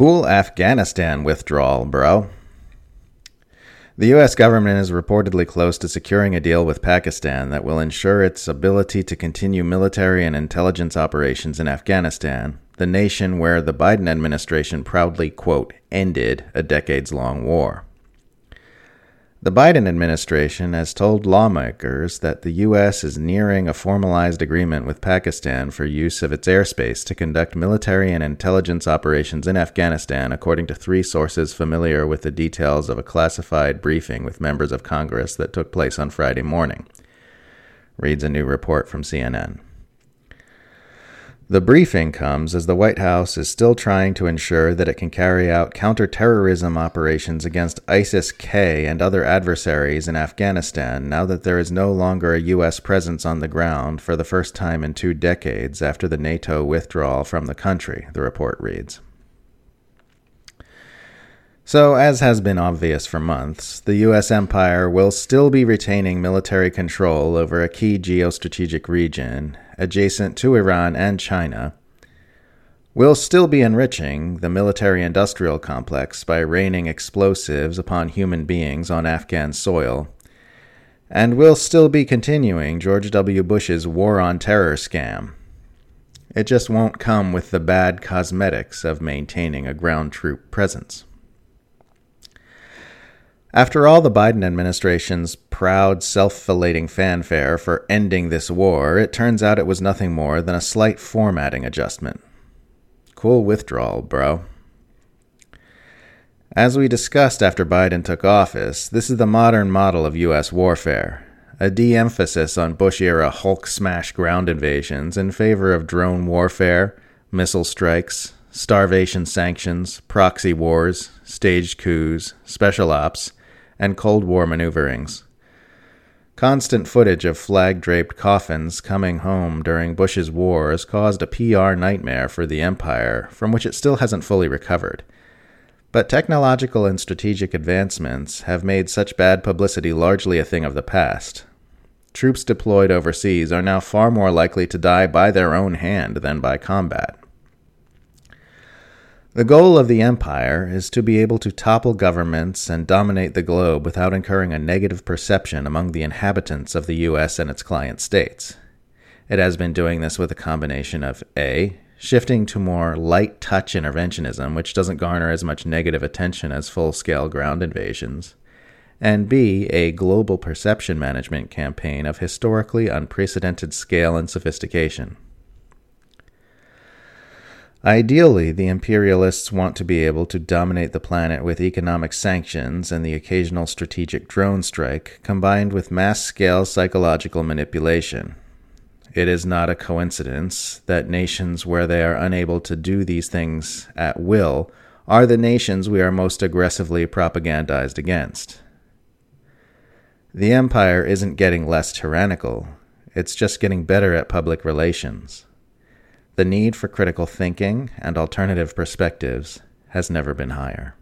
Cool Afghanistan withdrawal, bro. The U.S. government is reportedly close to securing a deal with Pakistan that will ensure its ability to continue military and intelligence operations in Afghanistan, the nation where the Biden administration proudly, quote, ended a decades long war. The Biden administration has told lawmakers that the U.S. is nearing a formalized agreement with Pakistan for use of its airspace to conduct military and intelligence operations in Afghanistan, according to three sources familiar with the details of a classified briefing with members of Congress that took place on Friday morning. Reads a new report from CNN. The briefing comes as the White House is still trying to ensure that it can carry out counterterrorism operations against ISIS K and other adversaries in Afghanistan now that there is no longer a U.S. presence on the ground for the first time in two decades after the NATO withdrawal from the country, the report reads. So, as has been obvious for months, the U.S. empire will still be retaining military control over a key geostrategic region adjacent to Iran and China, will still be enriching the military industrial complex by raining explosives upon human beings on Afghan soil, and will still be continuing George W. Bush's war on terror scam. It just won't come with the bad cosmetics of maintaining a ground troop presence. After all the Biden administration's proud, self felating fanfare for ending this war, it turns out it was nothing more than a slight formatting adjustment. Cool withdrawal, bro. As we discussed after Biden took office, this is the modern model of U.S. warfare a de emphasis on Bush era Hulk smash ground invasions in favor of drone warfare, missile strikes, starvation sanctions, proxy wars, staged coups, special ops, and Cold War maneuverings. Constant footage of flag draped coffins coming home during Bush's wars caused a PR nightmare for the empire, from which it still hasn't fully recovered. But technological and strategic advancements have made such bad publicity largely a thing of the past. Troops deployed overseas are now far more likely to die by their own hand than by combat. The goal of the empire is to be able to topple governments and dominate the globe without incurring a negative perception among the inhabitants of the U.S. and its client states. It has been doing this with a combination of A. Shifting to more light touch interventionism, which doesn't garner as much negative attention as full scale ground invasions, and B. A global perception management campaign of historically unprecedented scale and sophistication. Ideally, the imperialists want to be able to dominate the planet with economic sanctions and the occasional strategic drone strike, combined with mass scale psychological manipulation. It is not a coincidence that nations where they are unable to do these things at will are the nations we are most aggressively propagandized against. The empire isn't getting less tyrannical, it's just getting better at public relations. The need for critical thinking and alternative perspectives has never been higher.